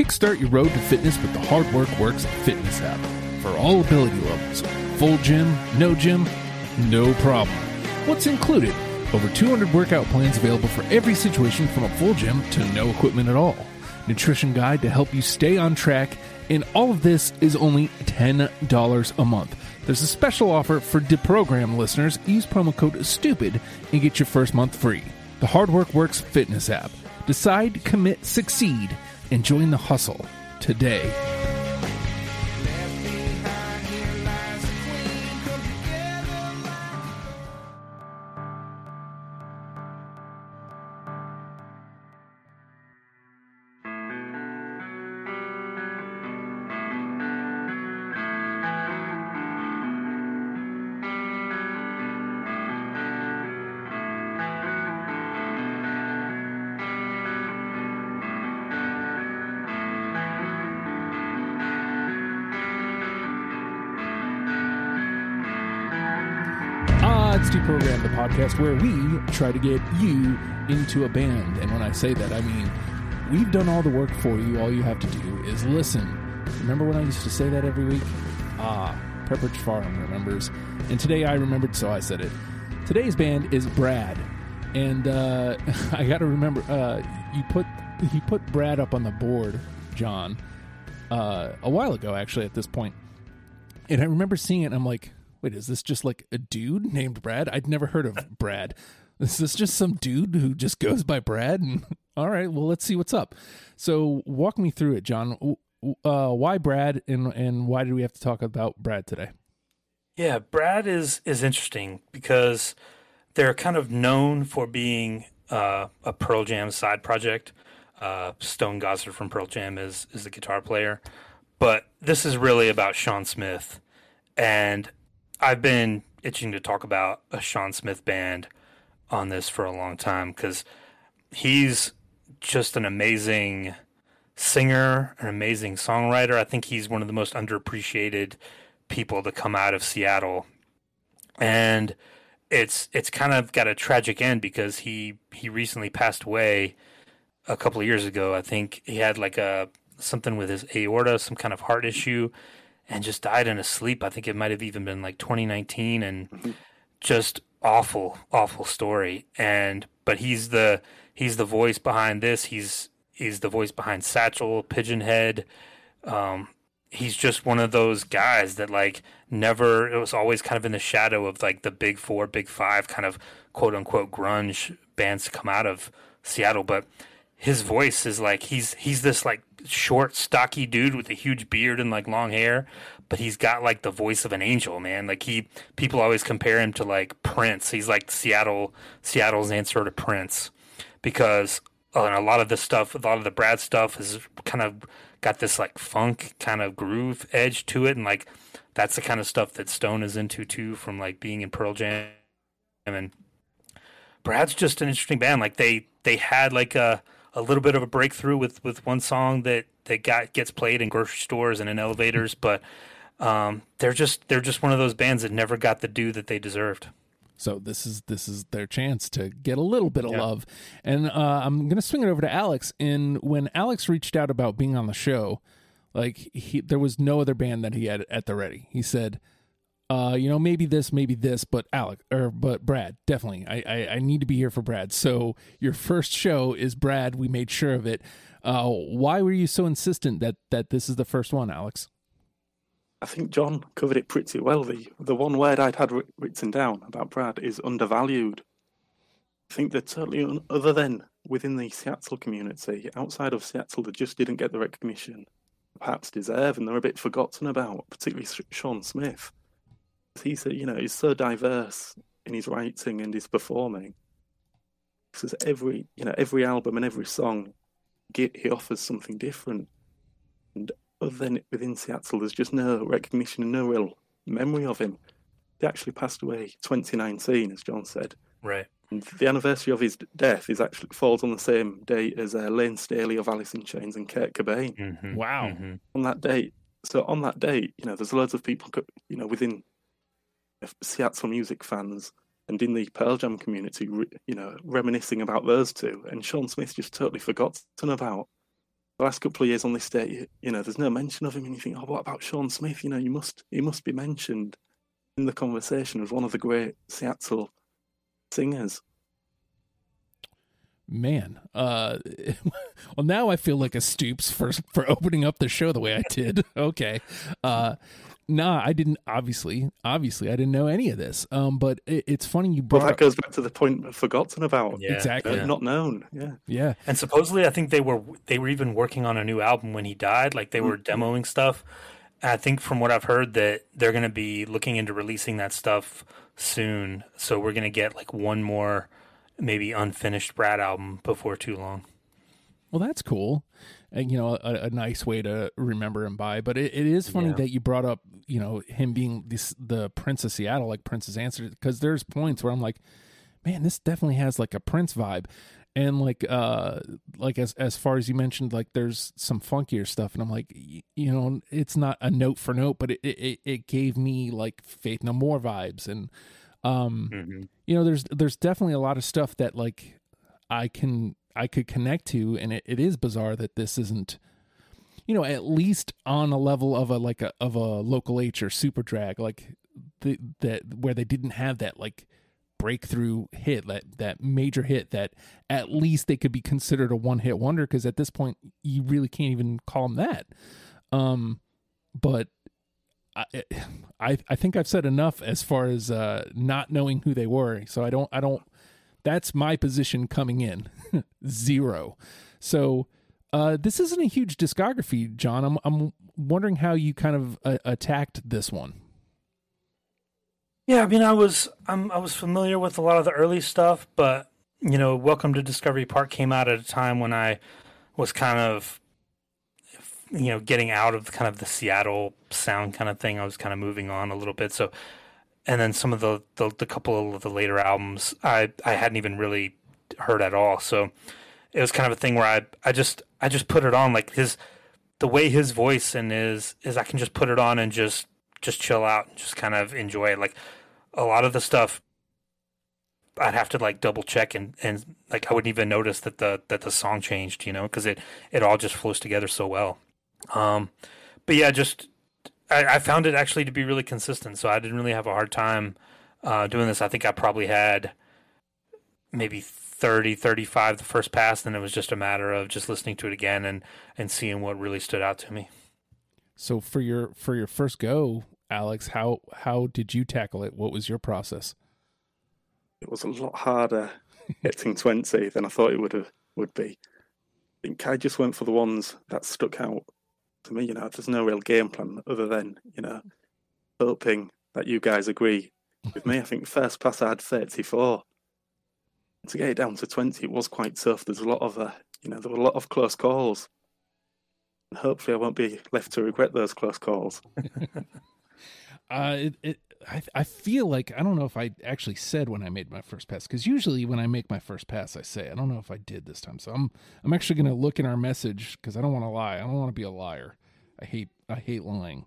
Kickstart your road to fitness with the Hard Work Works fitness app. For all ability levels, full gym, no gym, no problem. What's included? Over 200 workout plans available for every situation from a full gym to no equipment at all. Nutrition guide to help you stay on track, and all of this is only $10 a month. There's a special offer for deprogram listeners. Use promo code STUPID and get your first month free. The Hard Work Works fitness app. Decide, commit, succeed, and join the hustle today. Where we try to get you into a band. And when I say that, I mean we've done all the work for you. All you have to do is listen. Remember when I used to say that every week? Ah, Pepperidge Farm remembers. And today I remembered, so I said it. Today's band is Brad. And uh, I got to remember, uh, you put he put Brad up on the board, John, uh, a while ago, actually, at this point. And I remember seeing it, I'm like, wait, is this just like a dude named Brad? I'd never heard of Brad. Is this just some dude who just goes by Brad? And all right, well, let's see what's up. So, walk me through it, John. Uh, why Brad, and and why did we have to talk about Brad today? Yeah, Brad is is interesting because they're kind of known for being uh, a Pearl Jam side project. Uh, Stone Gossard from Pearl Jam is is the guitar player, but this is really about Shawn Smith, and I've been itching to talk about a Shawn Smith band on this for a long time because he's just an amazing singer, an amazing songwriter. I think he's one of the most underappreciated people to come out of Seattle. And it's it's kind of got a tragic end because he he recently passed away a couple of years ago. I think he had like a something with his aorta, some kind of heart issue and just died in a sleep. I think it might have even been like 2019 and just awful, awful story. And but he's the he's the voice behind this. He's he's the voice behind Satchel, Pigeonhed. Um, he's just one of those guys that like never. It was always kind of in the shadow of like the big four, big five, kind of quote unquote grunge bands to come out of Seattle, but his voice is like he's he's this like short, stocky dude with a huge beard and like long hair, but he's got like the voice of an angel, man. Like he people always compare him to like Prince. He's like Seattle Seattle's answer to Prince because uh, a lot of the stuff, a lot of the Brad stuff is kind of got this like funk kind of groove edge to it, and like that's the kind of stuff that Stone is into too, from like being in Pearl Jam and Brad's just an interesting band. Like they they had like a a little bit of a breakthrough with with one song that that got gets played in grocery stores and in elevators, but um, they're just they're just one of those bands that never got the due that they deserved. So this is this is their chance to get a little bit of yeah. love, and uh, I'm gonna swing it over to Alex. And when Alex reached out about being on the show, like he there was no other band that he had at the ready. He said, uh, you know, maybe this, maybe this, but Alec or but Brad, definitely. I, I, I need to be here for Brad. So your first show is Brad. We made sure of it. Uh, why were you so insistent that that this is the first one, Alex? I think John covered it pretty well. The the one word I'd had written down about Brad is undervalued. I think that totally un- other than within the Seattle community, outside of Seattle, they just didn't get the recognition perhaps deserve, and they're a bit forgotten about, particularly Shawn Smith. He's a, you know he's so diverse in his writing and his performing. Because every you know every album and every song, he offers something different. And other than within Seattle, there's just no recognition and no real memory of him. He actually passed away 2019, as John said. Right. And the anniversary of his death is actually falls on the same date as uh, Layne Staley of Alice in Chains and Kurt Cobain. Mm-hmm. Wow. Mm-hmm. On that date, so on that date, you know, there's loads of people, you know, within Seattle music fans and in the Pearl Jam community, you know, reminiscing about those two, and Shawn Smith just totally forgotten about. the last couple of years on this day, you know, there's no mention of him, and you think, oh, what about Shawn Smith? You know, you must he must be mentioned in the conversation as one of the great Seattle singers. Man, uh, well now I feel like a stoops for for opening up the show the way I did. okay, uh, nah, I didn't. Obviously, obviously, I didn't know any of this. Um, but it, it's funny you brought. Well, that up, goes back to the point forgotten about. Yeah, Exactly. Uh, Not known. Yeah. yeah, And supposedly, I think they were they were even working on a new album when he died. Like they were demoing stuff. I think from what I've heard that they're going to be looking into releasing that stuff soon. So we're going to get like one more maybe unfinished Brad album before too long. Well, that's cool. And, you know, a, a nice way to remember him by. But it, it is funny Yeah. that you brought up, you know, him being this the Prince of Seattle, like Prince's answer, because there's points where I'm like, man, this definitely has like a Prince vibe. And like, uh, like as as far as you mentioned, like there's some funkier stuff, and I'm like, y- you know, it's not a note for note, but it it, it gave me like Faith No More vibes, and um, Mm-hmm. you know there's there's definitely a lot of stuff that like i can i could connect to and it, it is bizarre that this isn't you know at least on a level of a like a of a local h or Superdrag like the that where they didn't have that like breakthrough hit that that major hit that at least they could be considered a one hit wonder because at this point you really can't even call them that um but I, I I think I've said enough as far as uh, not knowing who they were. So I don't I don't. That's my position coming in, zero. So uh, this isn't a huge discography, John. I'm I'm wondering how you kind of uh, attacked this one. Yeah, I mean, I was I'm, I was familiar with a lot of the early stuff, but you know, Welcome to Discovery Park came out at a time when I was kind of you know getting out of kind of the Seattle sound kind of thing. I was kind of moving on a little bit. So, and then some of the the, the couple of the later albums I I hadn't even really heard at all. So it was kind of a thing where I I just I just put it on like his the way his voice and is is I can just put it on and just just chill out and just kind of enjoy it. Like a lot of the stuff I'd have to like double check and, and like I wouldn't even notice that the that the song changed, you know, because it it all just flows together so well. Um, but yeah, just I, I found it actually to be really consistent, so I didn't really have a hard time uh, doing this. I think I probably had maybe 30, 35 the first pass, and it was just a matter of just listening to it again and and seeing what really stood out to me. So for your for your first go, Alex, how how did you tackle it? What was your process? It was a lot harder hitting 20 than I thought it would have, would be. I think I just went for the ones that stuck out to me. You know, there's no real game plan other than, you know, hoping that you guys agree with me. I think first pass I had 34. To get it down to 20, it was quite tough. There's a lot of, uh, you know, there were a lot of close calls. And hopefully, I won't be left to regret those close calls. Uh, it, it I I feel like I don't know if I actually said when I made my first pass because usually when I make my first pass I say I don't know if I did this time. So I'm I'm actually gonna look in our message because I don't want to lie. I don't want to be a liar. I hate I hate lying.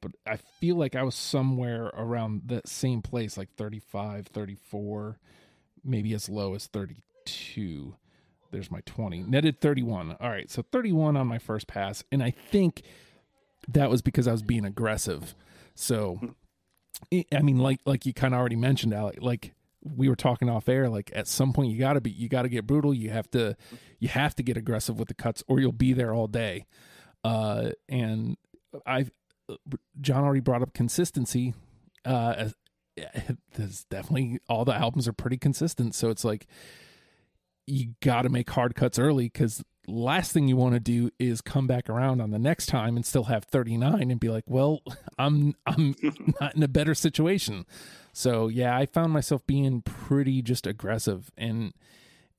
But I feel like I was somewhere around that same place like 35 34 maybe as low as 32 there's my 20 netted 31 all right so 31 on my first pass and I think that was because I was being aggressive. So, hmm. I mean, like like you kind of already mentioned, Alec. Like we were talking off air. Like at some point, you got to be, you got to get brutal. You have to, you have to get aggressive with the cuts, or you'll be there all day. Uh, and I've John already brought up consistency. Uh, as, there's definitely all the albums are pretty consistent. So it's like you got to make hard cuts early because last thing you want to do is come back around on the next time and still have 39 and be like well i'm i'm not in a better situation. So yeah i found myself being pretty just aggressive. And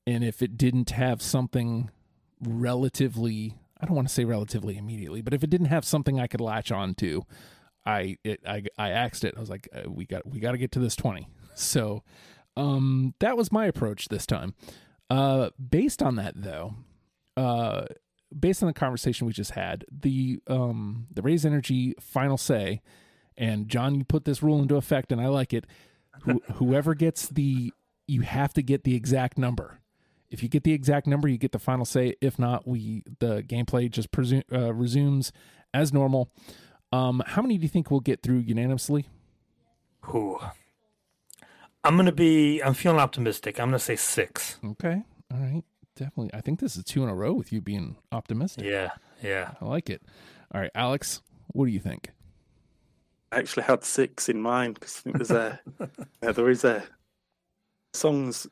and if it didn't have something relatively i don't want to say relatively immediately but if it didn't have something i could latch on to i it i i axed it. I was like uh, we got we got to get to this 20 so um that was my approach this time. Uh based on that though uh, based on the conversation we just had, the um, the raise energy final say, and John, you put this rule into effect, and I like it. Who, whoever gets the, you have to get the exact number. If you get the exact number, you get the final say. If not, we the gameplay just presume, uh, resumes as normal. Um, how many do you think we'll get through unanimously? Ooh. I'm gonna be. I'm feeling optimistic. I'm gonna say six. Okay, all right, definitely. I think this is two in a row with you being optimistic. Yeah, yeah. I like it. All right, Alex, what do you think? I actually had six in mind because I think there's a yeah, there is a songs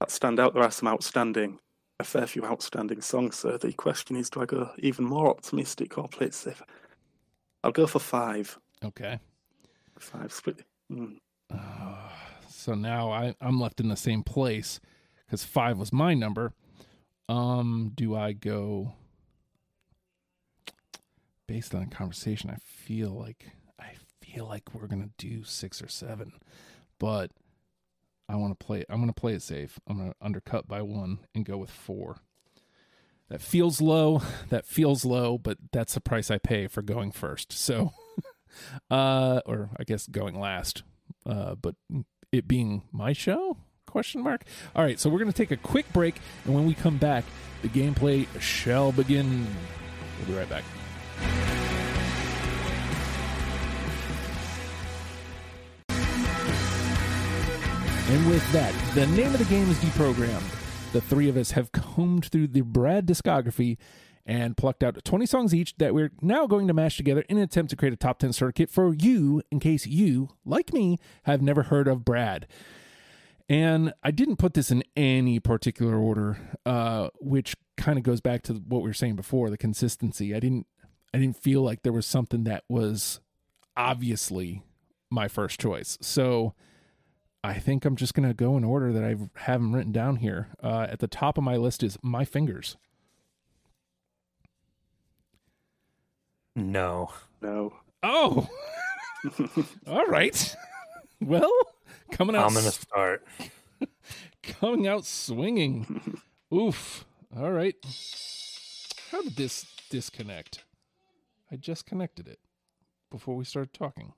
that stand out. There are some outstanding, a fair few outstanding songs. So the question is, do I go even more optimistic or play it safe? I'll go for five. Okay. Five split. Mm. So now I, I'm left in the same place because five was my number. Um, do I go based on the conversation? I feel like I feel like we're gonna do six or seven, but I want to play. I'm gonna play it safe. I'm gonna undercut by one and go with four. That feels low. That feels low, but that's the price I pay for going first. So, uh, or I guess going last. Uh, but it being my show? Question mark. All right, so we're going to take a quick break, and when we come back, the gameplay shall begin. We'll be right back. And with that, the name of the game is deprogrammed. The three of us have combed through the Brad discography and plucked out 20 songs each that we're now going to mash together in an attempt to create a top 10 circuit for you in case you, like me, have never heard of Brad. And I didn't put this in any particular order, uh, which kind of goes back to what we were saying before, the consistency. I didn't I didn't feel like there was something that was obviously my first choice. So I think I'm just going to go in order that I have them written down here. Uh, at the top of my list is My Fingers. No. No. Oh, all right. Well, coming out, I'm gonna start. coming out swinging. Oof. All right. How did this disconnect? I just connected it before we started talking.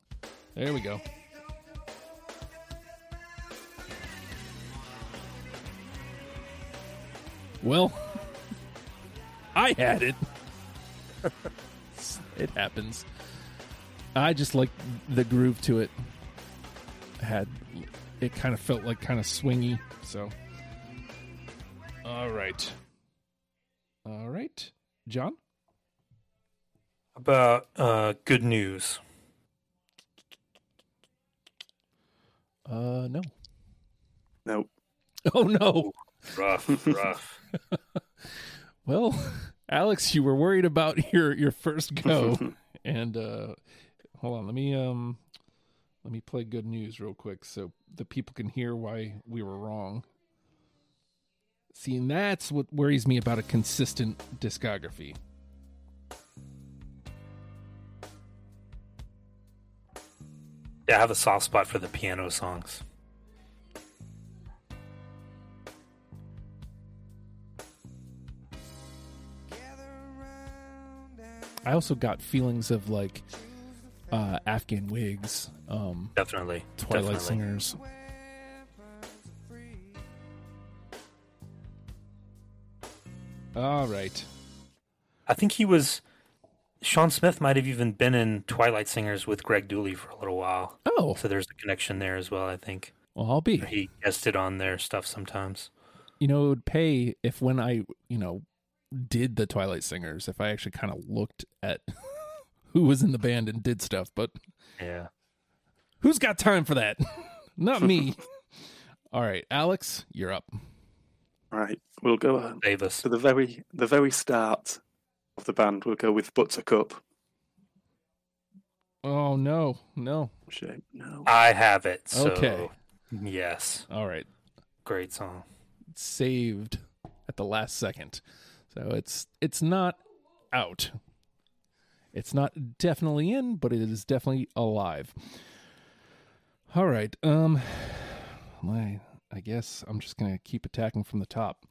There we go. Well, I had it. it happens. I just like the groove to it. Had it kind of felt like kind of swingy. So, all right, all right, John. About uh, good news. Uh, no. No. Oh no. Rough, rough. Well, Alex, you were worried about your your first go, and uh, hold on, let me um, let me play good news real quick so the people can hear why we were wrong. See, and that's what worries me about a consistent discography. Yeah, I have a soft spot for the piano songs. I also got feelings of like uh, Afghan Whigs, um, Definitely. Twilight definitely. Singers. All right. I think he was. Shawn Smith might have even been in Twilight Singers with Greg Dulli for a little while. Oh, So there's a connection there as well, I think. well, I'll be. He guested on their stuff sometimes. You know, it would pay if when I, you know, did the Twilight Singers, if I actually kind of looked at who was in the band and did stuff. But Yeah. who's got time for that? Not me. All right, Alex, you're up. Right. We'll go uh, Davis. to the very the very start of the band. We'll go with Buttercup. Oh no, no. Shame. No. I have it. So Okay. Yes. All right, Great song. saved at the last second. So it's it's not out. It's not definitely in, but it is definitely alive. All right. Um my I guess I'm just going to keep attacking from the top.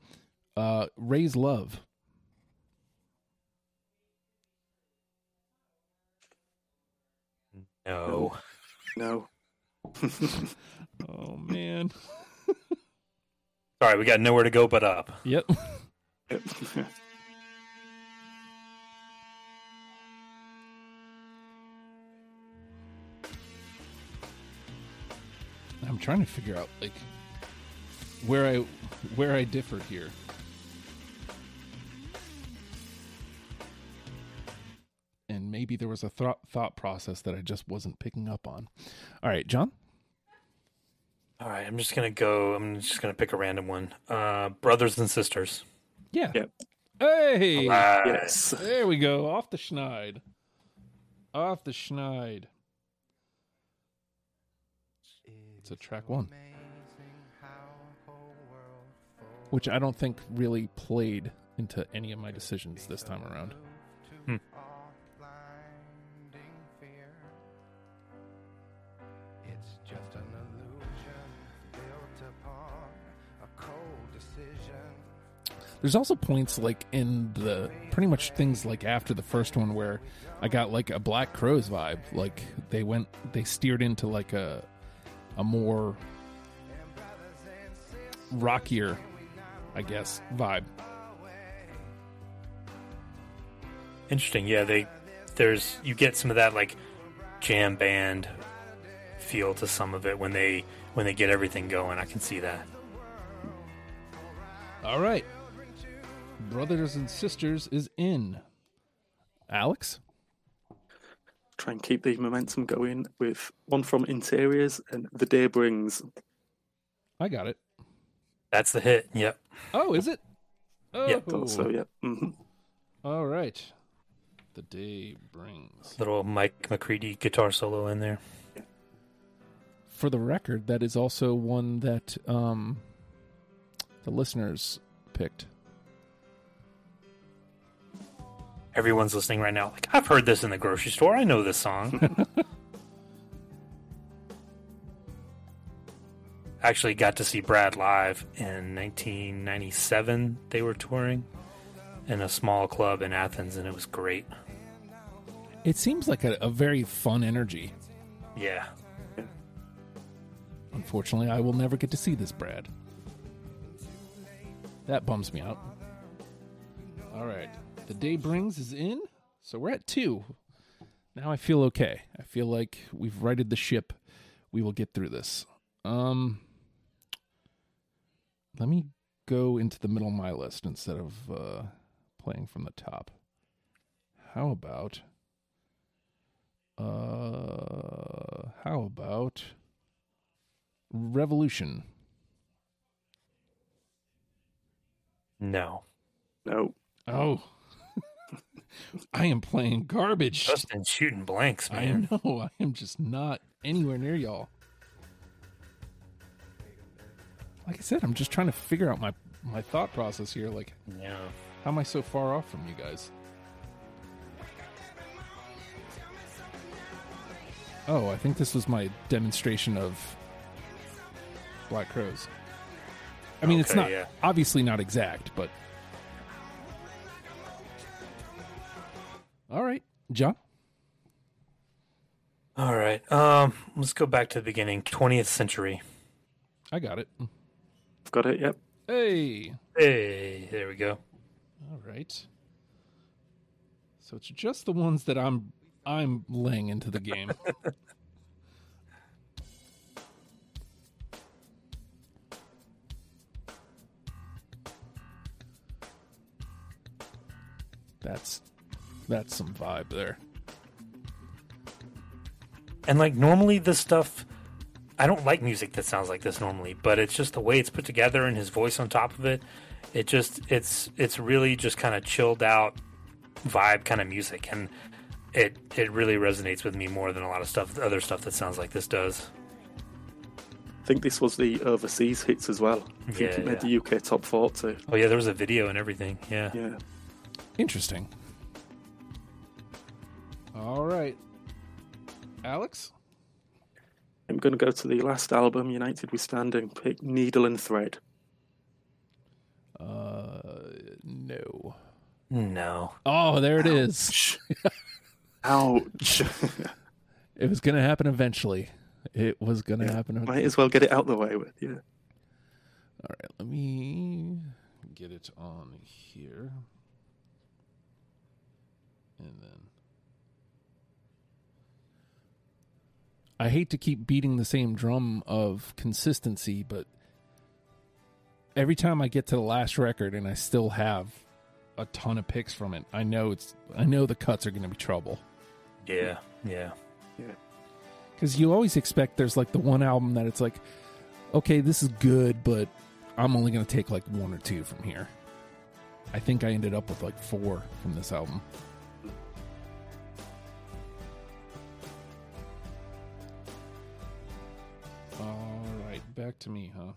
Uh Raise Love. No. No. Oh man. Sorry, we got nowhere to go but up. Yep. I'm trying to figure out like where I where I differed here. And maybe there was a thought thought process that I just wasn't picking up on. All right, John. All right, I'm just gonna go. I'm just gonna pick a random one. Uh, brothers and sisters. Yeah. Yep. Hey. Uh, yes. There we go. Off the schneid. Off the schneid. It's a track one. Which I don't think really played into any of my decisions this time around. Hmm. It's just an illusion built upon a cold decision. There's also points like in the pretty much things like after the first one where I got like a Black Crowes vibe. Like they went, they steered into like a a more rockier, I guess, vibe. Interesting. Yeah, they there's you get some of that like jam band feel to some of it when they when they get everything going. I can see that. All right, brothers and sisters is in. Alex. Try and keep the momentum going with one from Interiors and The Day Brings. I got it. That's the hit. Yep. Oh, is it? Oh, Yep. Thought so, yeah. hmm all right. The day brings. Little Mike McCready guitar solo in there. For the record, that is also one that um, the listeners picked. Everyone's listening right now. Like I've heard this in the grocery store. I know this song. Actually, got to see Brad live in 1997. They were touring in a small club in Athens, and it was great. It seems like a, a very fun energy. Yeah. Unfortunately, I will never get to see this, Brad. That bums me out. All right. The day brings is in, so we're at two. Now I feel okay. I feel like we've righted the ship. We will get through this. Um, let me go into the middle of my list instead of uh, playing from the top. How about? Uh, how about? Revolution. No. No. Oh. I am playing garbage. Justin shooting blanks, man. I know. I am just not anywhere near y'all. Like I said, I'm just trying to figure out my my thought process here. Like, Yeah. how am I so far off from you guys? Oh, I think this was my demonstration of Black Crowes. I mean, it's not yeah. obviously not exact, but all right, John. All right. Um, let's go back to the beginning. 20th century. I got it. I've got it, yep. Hey, Hey, there we go. all right. So it's just the ones that I'm I'm laying into the game. that's that's some vibe there. And like normally this stuff I don't like music that sounds like this normally, but it's just the way it's put together and his voice on top of it. It just it's it's really just kind of chilled out vibe kind of music and it it really resonates with me more than a lot of stuff other stuff that sounds like this does. I think this was the overseas hits as well. I think Yeah, it made the UK top 40. Oh yeah, there was a video and everything. Yeah. Yeah. Interesting. All right. Alex? I'm going to go to the last album, United We Stand, and pick Needle and Thread. Uh no. No. Oh, there it is. Ouch. It was going to happen eventually. It was going to happen. Might as well get it out the way with, yeah. All right, let me get it on here. And then I hate to keep beating the same drum of consistency, but every time I get to the last record and I still have a ton of picks from it, I know it's I know the cuts are going to be trouble. Yeah, yeah. yeah. Because you always expect there's like the one album that it's like, okay, this is good, but I'm only going to take like one or two from here. I think I ended up with like four from this album. Back to me, huh?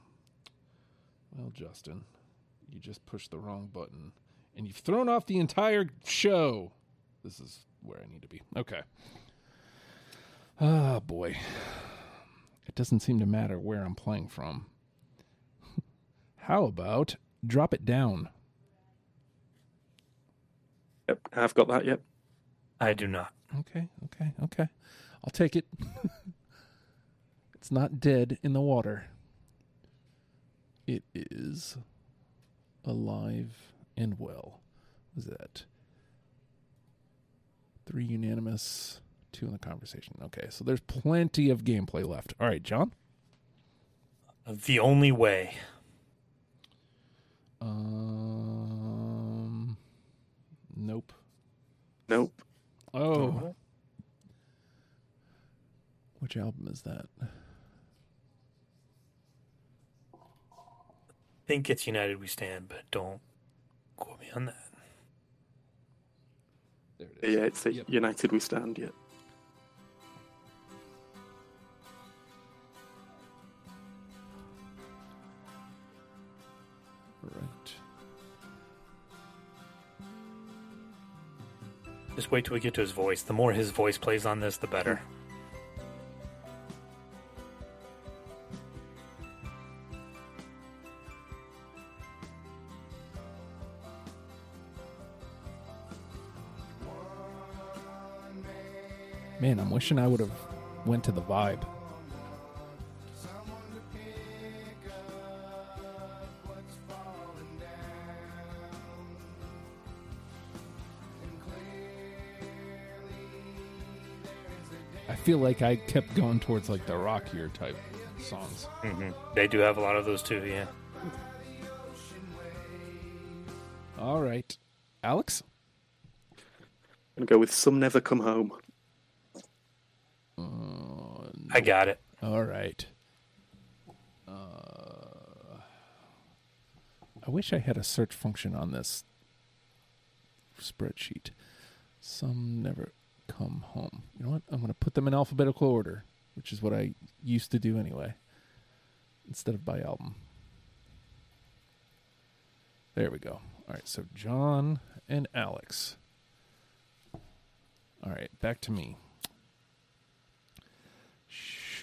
Well, Justin, you just pushed the wrong button and you've thrown off the entire show. This is where I need to be. Okay. Ah, boy. It doesn't seem to matter where I'm playing from. How about drop it down? Yep, I've got that. Yep. I do not. Okay, okay, okay. I'll take it. it's not dead in the water. It is alive and well. What is that? Three unanimous, two in the conversation. Okay, so there's plenty of gameplay left. All right, John. The only way. Um, nope. Nope. Oh, which album is that? Think it's United We Stand, but don't quote me on that. There it is. Yeah, it's the Yep. United We Stand. Yep. Right. Just wait till we get to his voice. The more his voice plays on this, the better. Wishing I would have went to the vibe. I feel like I kept going towards like the rockier type songs. hmm They do have a lot of those too. Yeah. All right, Alex. I'm gonna go with Some Never Come Home. I got it. All right. Uh, I wish I had a search function on this spreadsheet. Some never come home. You know what? I'm going to put them in alphabetical order, which is what I used to do anyway, instead of by album. There we go. All right, so John and Alex. All right, back to me.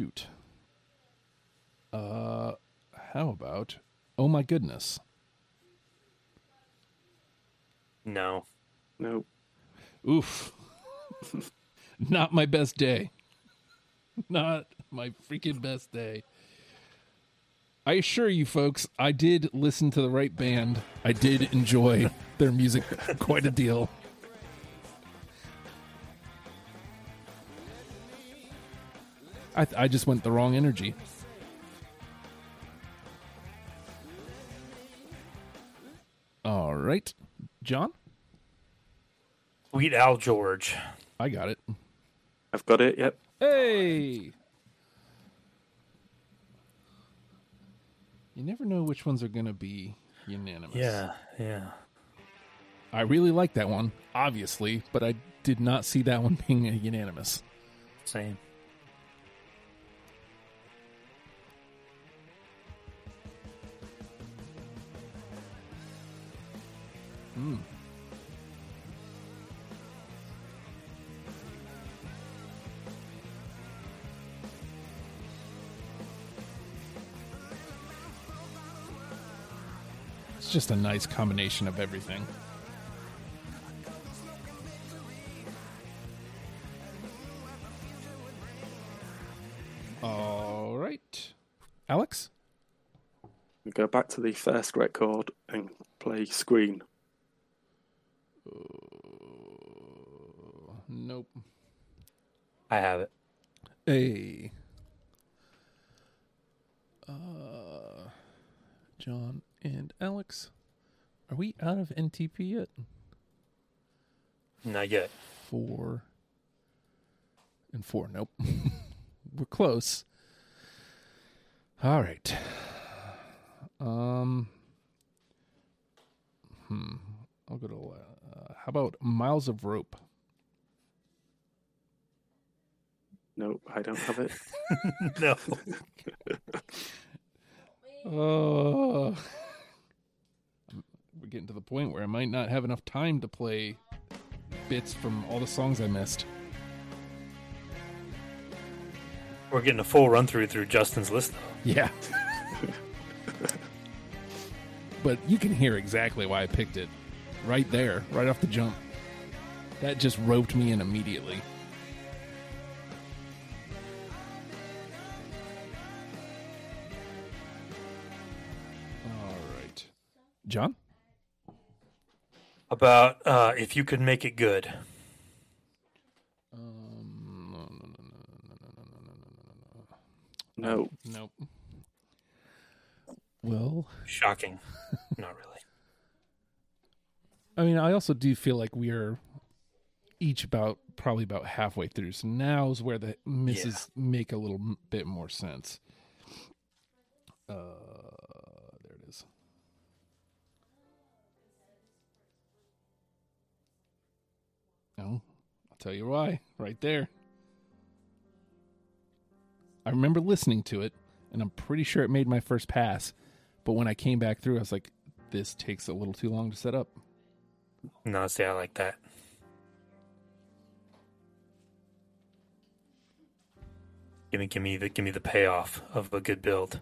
Shoot. Uh, how about? Oh my goodness! No. No. Oof. Not my best day. Not my freaking best day. I assure you, folks, I did listen to the right band. I did enjoy their music quite a deal. I, I just went the wrong energy. All right, John, Sweet Al George. I got it. I've got it. Yep. Hey! You never know which ones are going to be unanimous. Yeah. Yeah. I really like that one, obviously, but I did not see that one being a unanimous. Same. It's just a nice combination of everything. All right. Alex? Go back to the first record and play Screen. Nope. I have it. Hey. Uh, John and Alex, are we out of NTP yet? Not yet. Four and four. Nope. We're close. All right. Um. Hmm. I'll go to. Uh, how about miles of rope? Nope, I don't have it. no. Oh. We're getting to the point where I might not have enough time to play bits from all the songs I missed. We're getting a full run through through Justin's list, though. Yeah. but you can hear exactly why I picked it. Right there, right off the jump. That just roped me in immediately. John? About uh, if you could make it good. No. Nope. Well, shocking. Not really. I mean, I also do feel like we are each about probably about halfway through. So now is where the misses yeah. make a little bit more sense. Uh, Oh, I'll tell you why. Right there. I remember listening to it, and I'm pretty sure it made my first pass. But when I came back through, I was like, "This takes a little too long to set up." No, see, I like that. Give me, give me the, give me the payoff of a good build.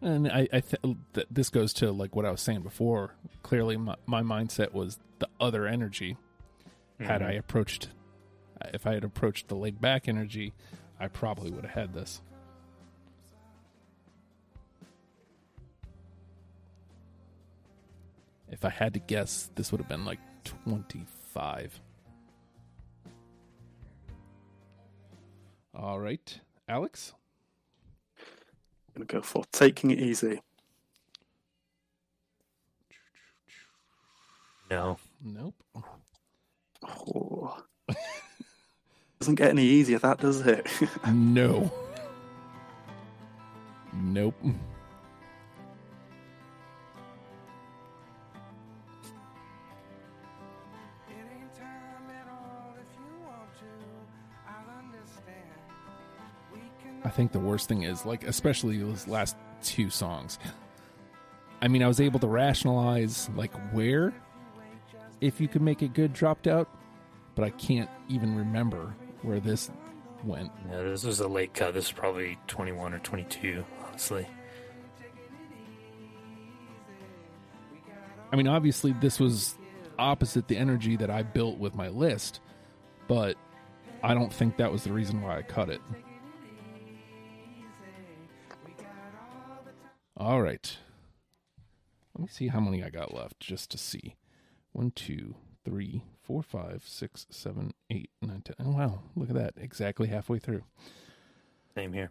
And I, I th- th- this goes to like what I was saying before. Clearly, my, my mindset was the other energy. Had mm-hmm. I approached, if I had approached the laid back energy, I probably would have had this. If I had to guess, this would have been like 25. All right, Alex? I'm gonna go for taking it easy. No, Nope. Oh. Doesn't get any easier, that does it? No. Nope. It ain't time at all if you want to. I'll understand. We can I think the worst thing is, like, especially those last two songs. I mean, I was able to rationalize, like, where, if you could make it good, dropped out, but I can't even remember where this went. no, this was a late cut. This is probably 21 or 22, honestly. I mean, obviously, this was opposite the energy that I built with my list, but I don't think that was the reason why I cut it. All right. Let me see how many I got left just to see. One, two, three, four, five, six, seven, eight, nine, ten. Oh, wow. Look at that. Exactly halfway through. Same here.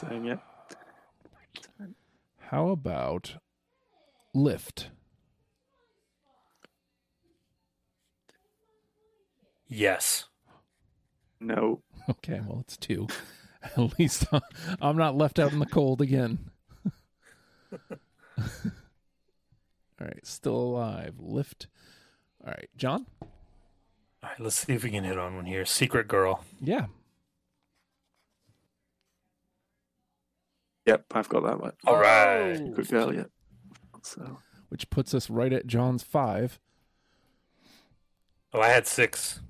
Same, yeah. How about Lift? Yes. No. Okay, well, it's two. At least uh, I'm not left out in the cold again. All right, still alive. Lift. All right, John? All right, let's see if we can hit on one here. Secret Girl. Yeah. Yep, I've got that one. All right. Good girl, yeah. So Which puts us right at John's five. Oh, I had six.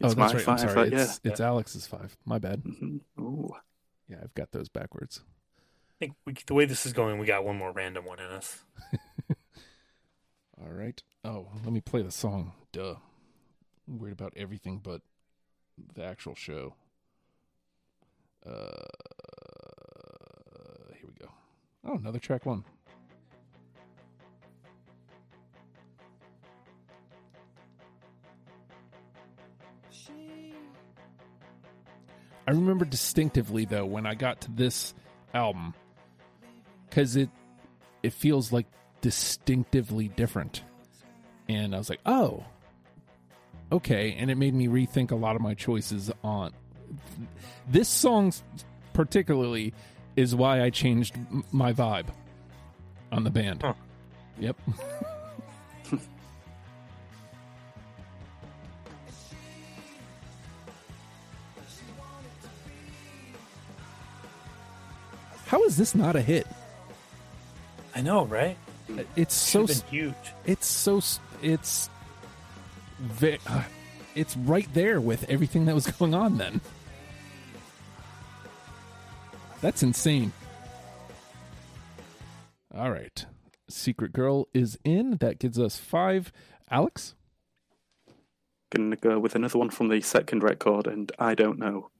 it's oh, my that's right. five, I'm sorry. but yeah. It's, it's Alex's five. My bad. hmm Ooh. Yeah, I've got those backwards. I think we, the way this is going, we got one more random one in us. All right. Oh, let me play the song. Duh. Worried about everything but the actual show. Uh, here we go. Oh, another track one. I remember distinctively though when I got to this album cuz it it feels like distinctively different. And I was like, "Oh. Okay." And it made me rethink a lot of my choices on this song particularly is why I changed my vibe on the band. Huh. Yep. How is this not a hit? I know, right? It's so Should've been huge. it's so it's ve- uh, it's right there with everything that was going on then. That's insane. All right. Secret Girl is in. That gives us 5. Alex? Gonna go with another one from the second record, and I don't know.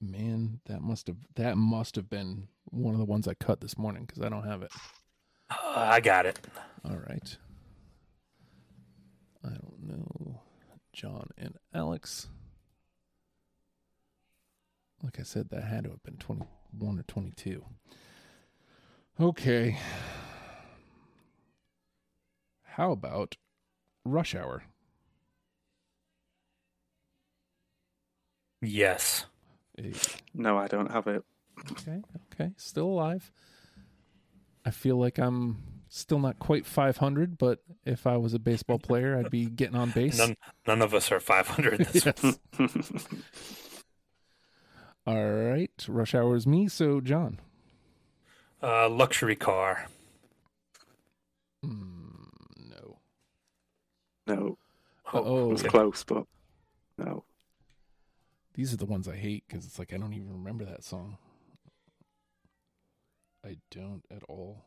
Man, that must have that must have been one of the ones I cut this morning cuz I don't have it. Uh, I got it. All right. I don't know. John and Alex. Like I said, that had to have been 21 or 22. Okay. How about Rush Hour? Yes. Eh, No, I don't have it. Okay, okay. Still alive. I feel like I'm still not quite 500, but if I was a baseball player, I'd be getting on base. None none of us are 500 this Yes. All right. Rush hour is me. So, John. uh, luxury car. Mm, no. No, Oh, it was close, but no. these are the ones I hate because it's like I don't even remember that song. I don't at all.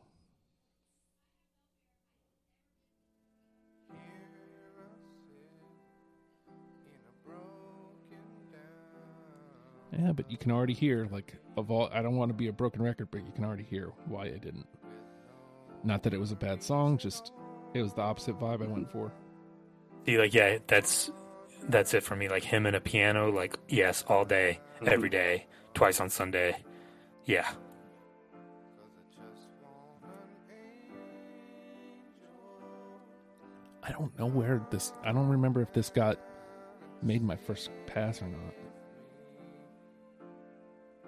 Yeah, but you can already hear like of all. I don't want to be a broken record, but you can already hear why I didn't. Not that it was a bad song, just it was the opposite vibe I went for. See, like, yeah, that's that's it for me. Like him and a piano, like yes, all day, mm-hmm. every day, twice on Sunday. Yeah, I don't know where this. I don't remember if this got made my first pass or not.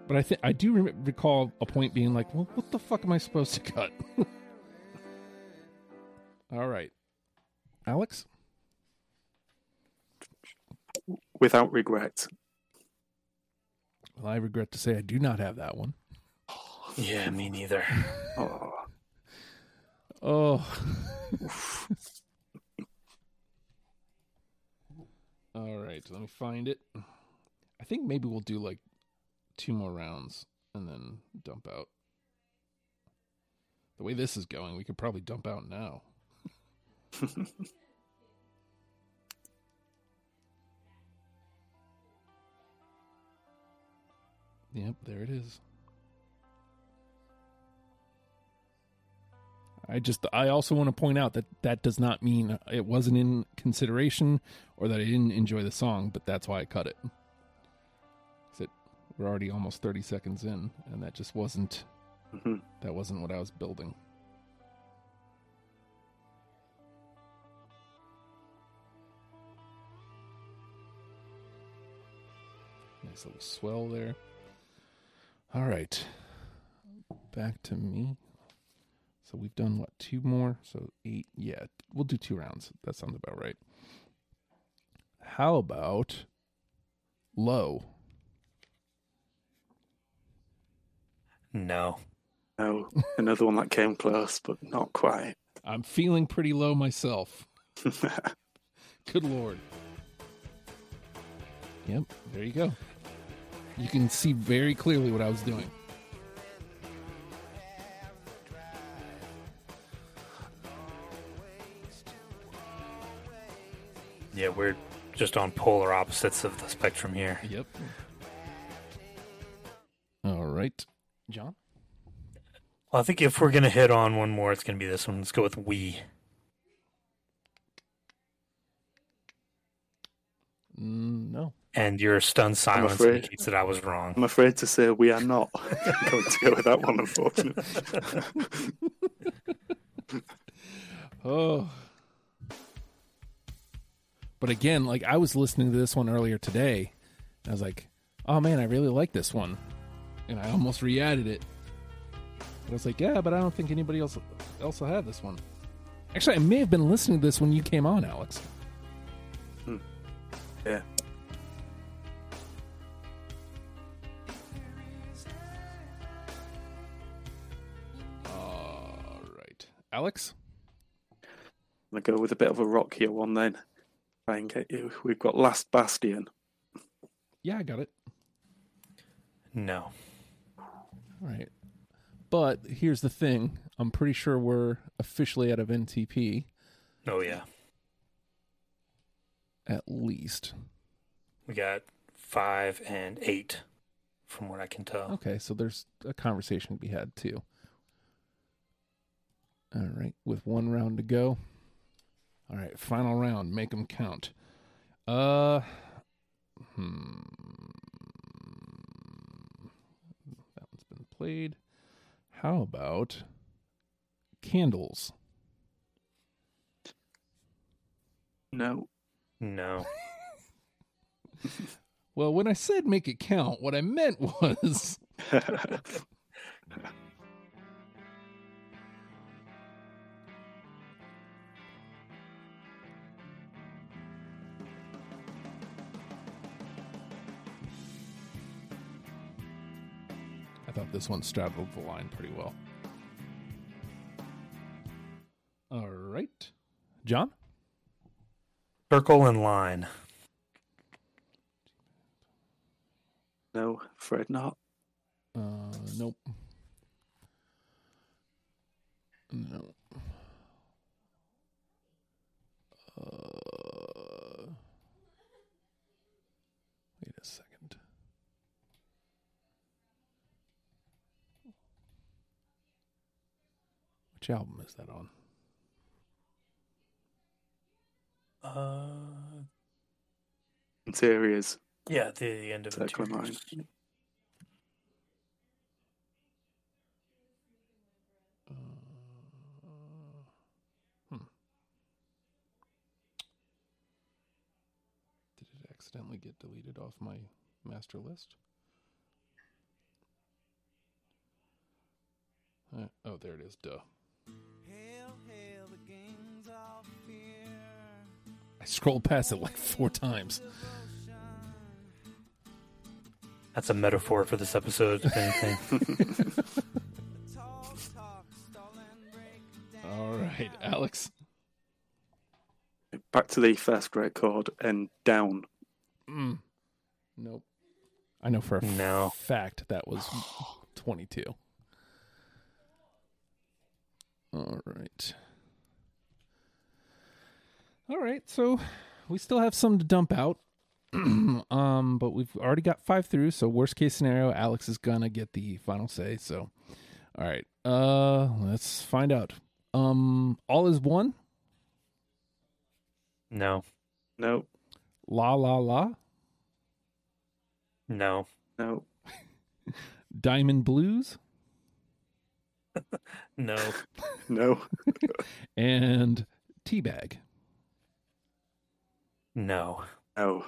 But I think I do re- recall a point being like, "Well, what the fuck am I supposed to cut?" All right, Alex. Without regret. Well, I regret to say I do not have that one. yeah, me neither. Oh, Oh. All right, let me find it. I think maybe we'll do like two more rounds and then dump out. The way this is going, we could probably dump out now. Yep, there it is. I just I also want to point out that that does not mean it wasn't in consideration or that I didn't enjoy the song, but that's why I cut it. it we're already almost 30 seconds in and that just wasn't Mhm. that wasn't what I was building. Nice little swell there. All right. Back to me. So we've done what, two more? So eight. Yeah, we'll do two rounds. That sounds about right. How about low? No. no. Another one that came close, but not quite. I'm feeling pretty low myself. Good lord. Yep, there you go. You can see very clearly what I was doing. Yeah, we're just on polar opposites of the spectrum here. Yep. All right. right, John. Well, I think if we're gonna hit on one more, it's gonna be this one. Let's go with we. Mm, no. And your stunned silence afraid. indicates that I was wrong. I'm afraid to say we are not going to go with that one, unfortunately. Oh. But again, like I was listening to this one earlier today, and I was like, "Oh man, I really like this one," and I almost re-added it. But I was like, "Yeah, but I don't think anybody else else will have this one." Actually, I may have been listening to this when you came on, Alex. Hmm. yeah. All right, Alex. I'm going to go with a bit of a rockier one then. Try and get you. We've got Last Bastion. Yeah, I got it. No. All right. But here's the thing: I'm pretty sure we're officially out of NTP, Oh yeah. at least. We got five and eight, from what I can tell. Okay, so there's a conversation to be had too. All right, with one round to go. All right, final round. Make them count. Uh, hmm. That one's been played. How about candles? No. No. Well, when I said make it count, what I meant was thought this one straddled the line pretty well. All right. John? Circle and line. no, afraid not. Uh, nope. No. Uh, wait a second. Which album is that on? Uh, Interiors. yeah, the, the end of the Circle line. Uh, hmm. Did it accidentally get deleted off my master list? Uh, oh, there it is. Duh. I scrolled past it like four times. That's a metaphor for this episode, if anything. Talk, talk, stall and break down. All right, Alex. Back to the first record and down. Mm. Nope. I know for a No. fact that was 22. All right. All right. So we still have some to dump out. um, but we've already got five through. So worst case scenario, Alex is gonna get the final say. So, all right. Uh, let's find out. Um, all is one. no. No, La la la. No. no, Diamond Blues No. no, and Teabag. No. Oh.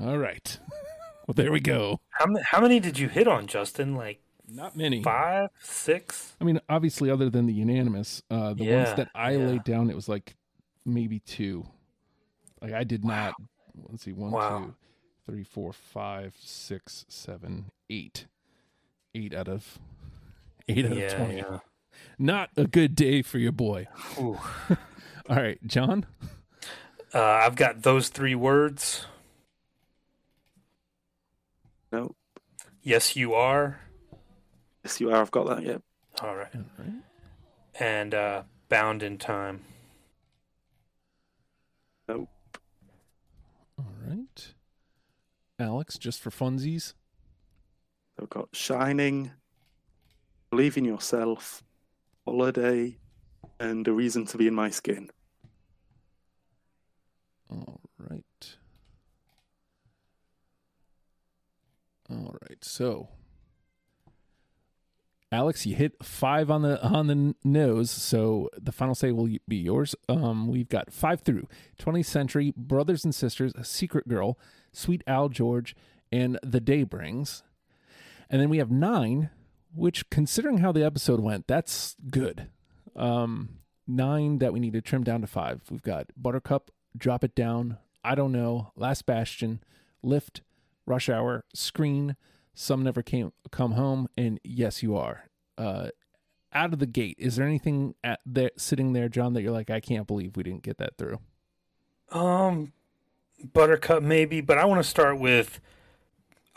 All right. well, there we go. How, ma- how many did you hit on, Justin? Like Not many. five, six? I mean, obviously, other than the unanimous, uh, the Yeah, ones that I yeah. laid down, it was like maybe two. Like I did not. Let's see, one, Wow. two, three, four, five, six, seven, eight. Eight out of eight out of twenty. yeah. Not a good day for your boy. All right, John. Uh, I've got those three words. No. Yes, you are. Yes, you are. I've got that. Yeah. All right. All right. And uh, bound in time. No. All right. Alex, just for funsies. I've got Shining, Believe in Yourself, Holiday, and A Reason to Be in My Skin. All right. All right. So, Alex, you hit five on the on the nose. So the final say will be yours. Um, we've got five through 20th Century, Brothers and Sisters, a Secret Girl, Sweet Al George, and The Day Brings. And then we have nine, which, considering how the episode went, that's good. Um, nine that we need to trim down to five. We've got Buttercup, Drop It Down, I Don't Know, Last Bastion, Lift, Rush Hour, Screen, Some Never Came Come Home, and Yes You Are. Uh, out of the gate, is there anything at there sitting there, John, that you're like, I can't believe we didn't get that through? Um, Buttercup maybe, but I want to start with.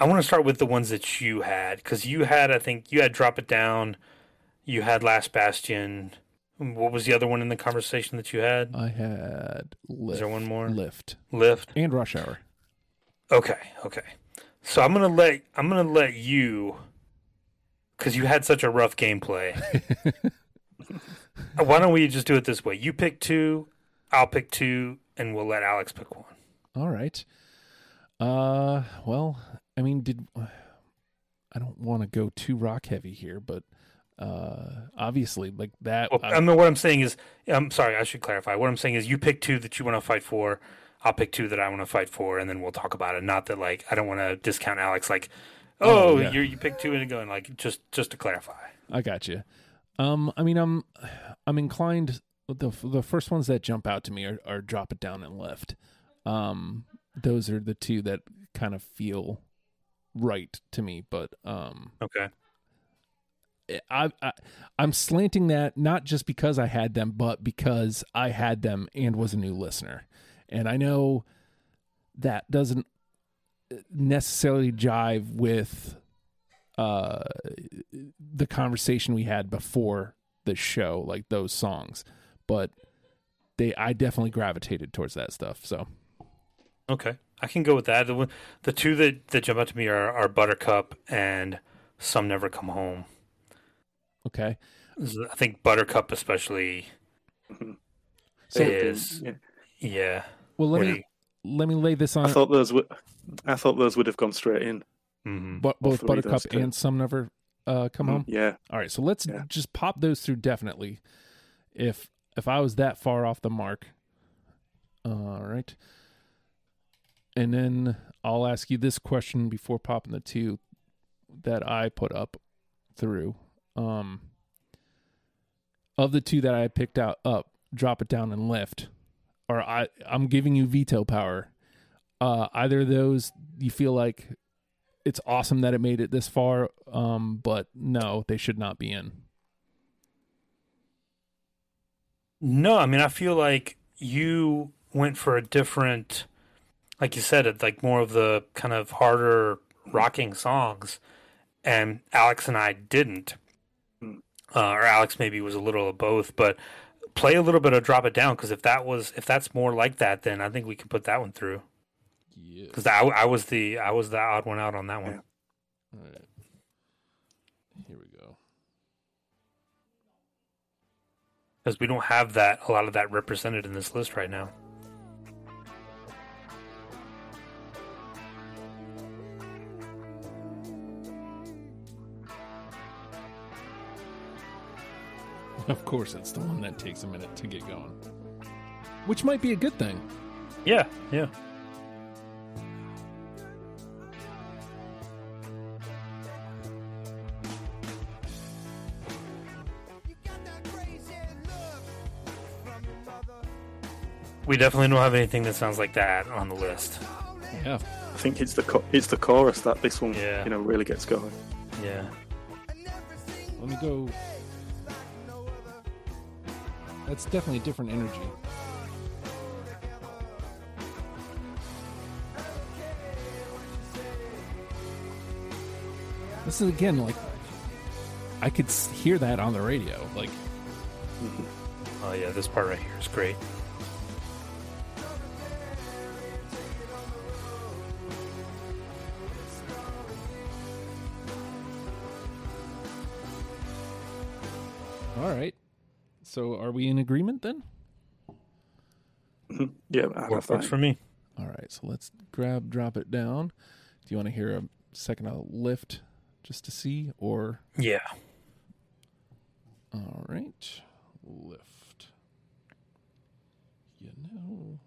I want to start with the ones that you had because you had, I think, you had Drop It Down, you had Last Bastion. What was the other one in the conversation that you had? I had lift, Is there one more? lift Lift. and rush hour. Okay, okay. So I'm gonna let I'm gonna let you, because you had such a rough gameplay. Why don't we just do it this way? You pick two, I'll pick two, and we'll let Alex pick one. All right. Uh, well, I mean, did I don't want to go too rock heavy here, but uh, obviously, like that. Well, I- I mean, what I'm saying is, I'm sorry, I should clarify. What I'm saying is, you pick two that you want to fight for. I'll pick two that I want to fight for, and then we'll talk about it. Not that like I don't want to discount Alex. Like, Oh, oh, yeah. you you pick two and going like just just to clarify. I got you. Um, I mean, I'm I'm inclined. The the first ones that jump out to me are, are drop it down and lift. Um, those are the two that kind of feel right to me. But um, Okay. I, I I'm slanting that not just because I had them, but because I had them and was a new listener, and I know that doesn't necessarily jive with uh the conversation we had before the show, like those songs, but they I definitely gravitated towards that stuff. So Okay, I can go with that. The, the two that, that jump out to me are, are Buttercup and Some Never Come Home. Okay, I think Buttercup especially so is Yeah. yeah. well let me really- let me lay this on I thought those would. I thought those would have gone straight in. mhm. bo- both Buttercup and some never uh, come home. Yeah, All right, so let's Yeah. just pop those through definitely. If if I was that far off the mark. All right. And then I'll ask you this question before popping the two that I put up through. Um of the two that I picked out up, drop it down and lift. Or I I'm giving you veto power. Uh either of those you feel like it's awesome that it made it this far, um, but no, they should not be in. No, I mean I feel like you went for a different, like you said, it like more of the kind of harder rocking songs, and Alex and I didn't. Uh, or Alex maybe was a little of both, but play a little bit of drop it down because if that was if that's more like that, then I think we can put that one through Yeah. because I, I was the I was the odd one out on that one. Yeah. All right. Here we go. because we don't have that a lot of that represented in this list right now. Of course, it's the one that takes a minute to get going, which might be a good thing. Yeah, yeah. You got that crazy look from your mother. We definitely don't have anything that sounds like that on the list. Yeah. I think it's the cho- it's the chorus that this one Yeah. you know really gets going. Yeah. Let me go. That's definitely a different energy. This is again like I could hear that on the radio. Like Oh yeah, this part right here is great. So are we in agreement then? Yeah, I Works that. for me. All right. So let's grab, drop it down. Do you want to hear a second I'll lift just to see or Yeah. all right. Lift. You know,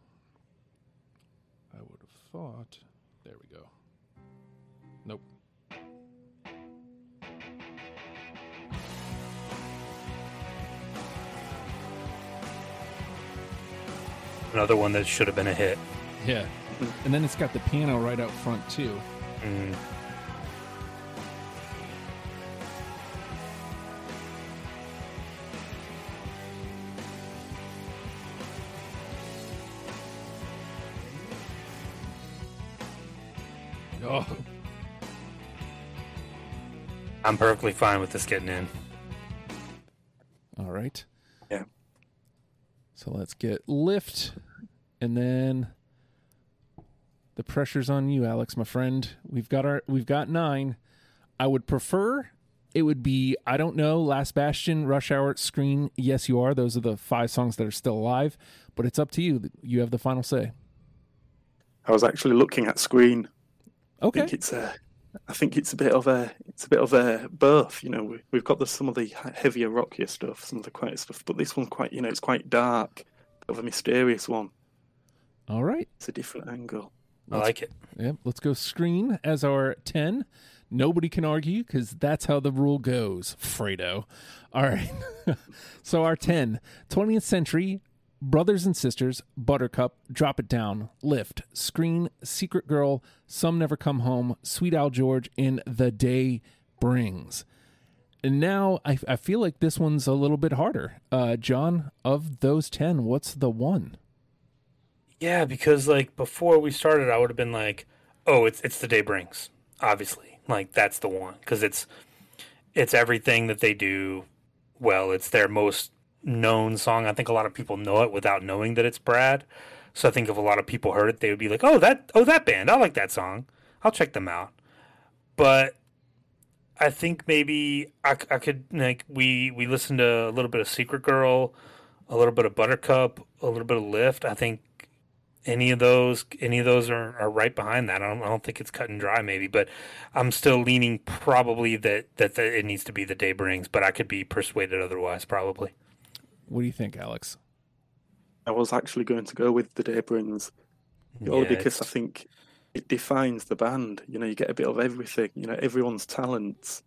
I would have thought. There we go. Another one that should have been a hit. Yeah. And then it's got the piano right out front too. Mm. Oh, I'm perfectly fine with this getting in. all right. So let's get lift, and then the pressure's on you, Alex, my friend. We've got our we've got nine. I would prefer it would be I don't know, Last Bastion, Rush Hour, Screen. Yes, you are. Those are the five songs that are still alive. But it's up to you. You have the final say. I was actually looking at screen. I Okay. think it's a, I think it's a bit of a, it's a bit of a both. You know, we, we've got the some of the heavier, rockier stuff, some of the quiet stuff, but this one's quite, you know, it's quite dark, bit of a mysterious one. All right. It's a different angle. I like it. Yep. Let's go screen as our 10. Nobody can argue because that's how the rule goes, Fredo. All right. so our 10, 20th century, brothers and sisters, Buttercup, Drop It Down, Lift, Screen, Secret Girl, Some Never Come Home, Sweet Al George, and The Day Brings. And now I, I feel like this one's a little bit harder. Uh, John, of those 10, what's the one? Yeah, because like before we started, I would have been like, "Oh, it's it's the day brings." Obviously, like that's the one because it's it's everything that they do well. It's their most known song. I think a lot of people know it without knowing that it's Brad. So I think if a lot of people heard it, they would be like, "Oh, that oh that band, I like that song. I'll check them out." But I think maybe I, I could like we we listened to a little bit of Secret Girl, a little bit of Buttercup, a little bit of Lift. I think any of those any of those are, are right behind that. I don't, I don't think it's cut and dry maybe, but I'm still leaning probably that that the, it needs to be the day brings, but I could be persuaded otherwise probably. What do you think, Alex? I was actually going to go with the day brings, only Yeah, because I think it defines the band. You know, you get a bit of everything. You know, everyone's talents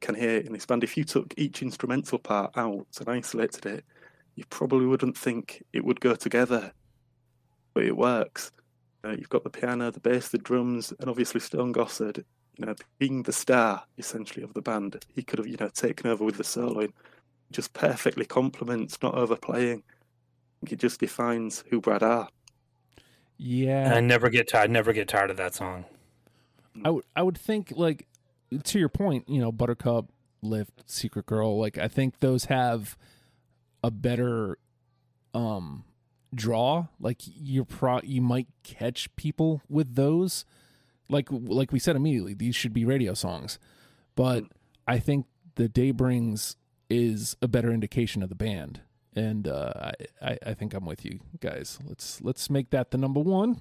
can hear it in this band. If you took each instrumental part out and isolated it, you probably wouldn't think it would go together, but it works. Uh, you've got the piano, the bass, the drums, and obviously Stone Gossard. You know, being the star essentially of the band, he could have you know taken over with the soloing. Just perfectly complements, not overplaying. It just defines who Brad are. Yeah. I never get tired. Never get tired of that song. I would I would think like to your point, you know, Buttercup, Lift, Secret Girl, like I think those have a better um draw. Like you're pro you might catch people with those. Like like we said immediately, these should be radio songs. But I think the day brings is a better indication of the band. And uh, I, I, think I'm with you guys. Let's let's make that the number one.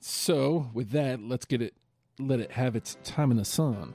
So with that, let's get it let it have its time in the sun.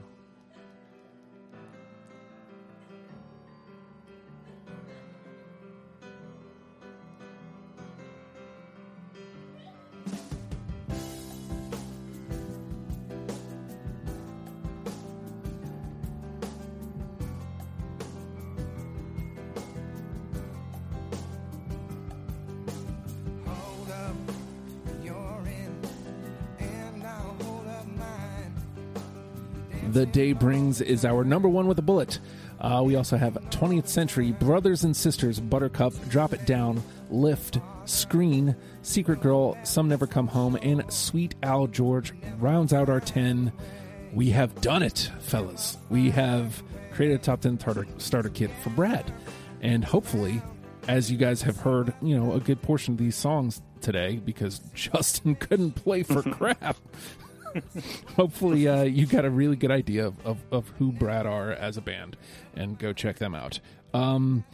The Day Brings is our number one with a bullet. Uh, we also have 20th Century, Brothers and Sisters, Buttercup, Drop It Down, Lift, Screen, Secret Girl, Some Never Come Home, and Sweet Al George rounds out our 10. We have done it, fellas. We have created a top 10 starter, starter kit for Brad. And hopefully, as you guys have heard, you know, a good portion of these songs today because Justin couldn't play for crap. hopefully uh, you got a really good idea of, of, of who Brad are as a band and go check them out. Um,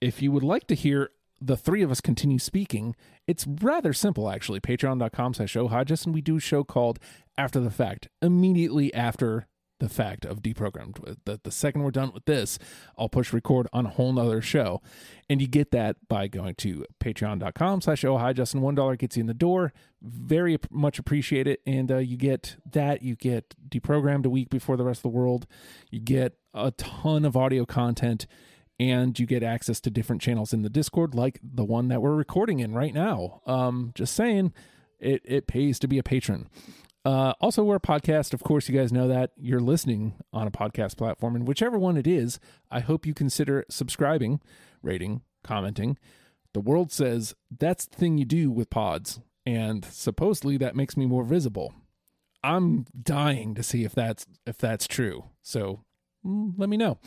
if you would like to hear the three of us continue speaking, it's rather simple actually. Patreon.com slash show Hodges, and we do a show called After the Fact, immediately after the fact of deprogrammed. The, the second we're done with this, I'll push record on a whole nother show. And you get that by going to patreon.com slash oh hi Justin. One dollar gets you in the door. Very much appreciate it. And uh, you get that. You get deprogrammed a week before the rest of the world. You get a ton of audio content and you get access to different channels in the Discord, like the one that we're recording in right now. Um, just saying, it it pays to be a patron. Uh, also, we're a podcast. Of course, you guys know that you're listening on a podcast platform, and whichever one it is, I hope you consider subscribing, rating, commenting. The world says that's the thing you do with pods, and supposedly that makes me more visible. I'm dying to see if that's if that's true. So mm, let me know.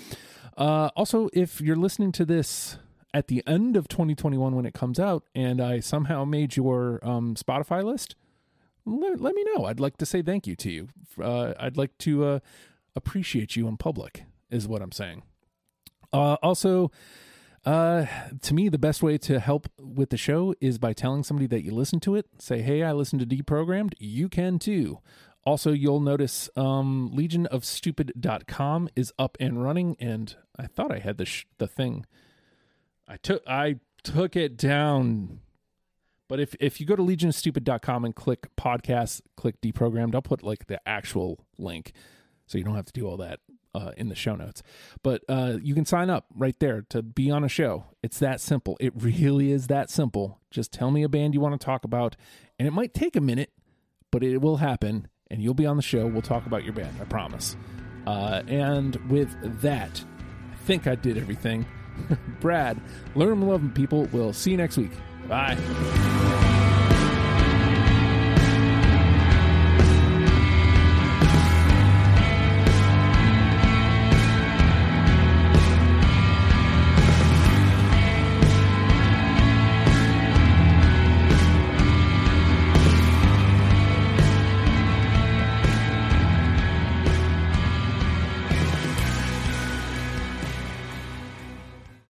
Uh, also, if you're listening to this at the end of 2021 when it comes out, and I somehow made your um, Spotify list, let, let, me know. I'd like to say thank you to you. Uh, I'd like to uh, appreciate you in public, is what I'm saying. Uh, also, uh, to me, the best way to help with the show is by telling somebody that you listen to it. Say, hey, I listen to Deprogrammed. You can too. Also, you'll notice um, legionofstupid.com is up and running, and I thought I had the sh- the thing. I took I took it down. But if if you go to legionofstupid.com and click podcast, click deprogrammed, I'll put like the actual link so you don't have to do all that uh, in the show notes. But uh, you can sign up right there to be on a show. It's that simple. It really is that simple. Just tell me a band you want to talk about, and it might take a minute, but it will happen and you'll be on the show. We'll talk about your band, I promise. Uh, and with that, I think I did everything. Brad, learn love people. We'll see you next week. Bye.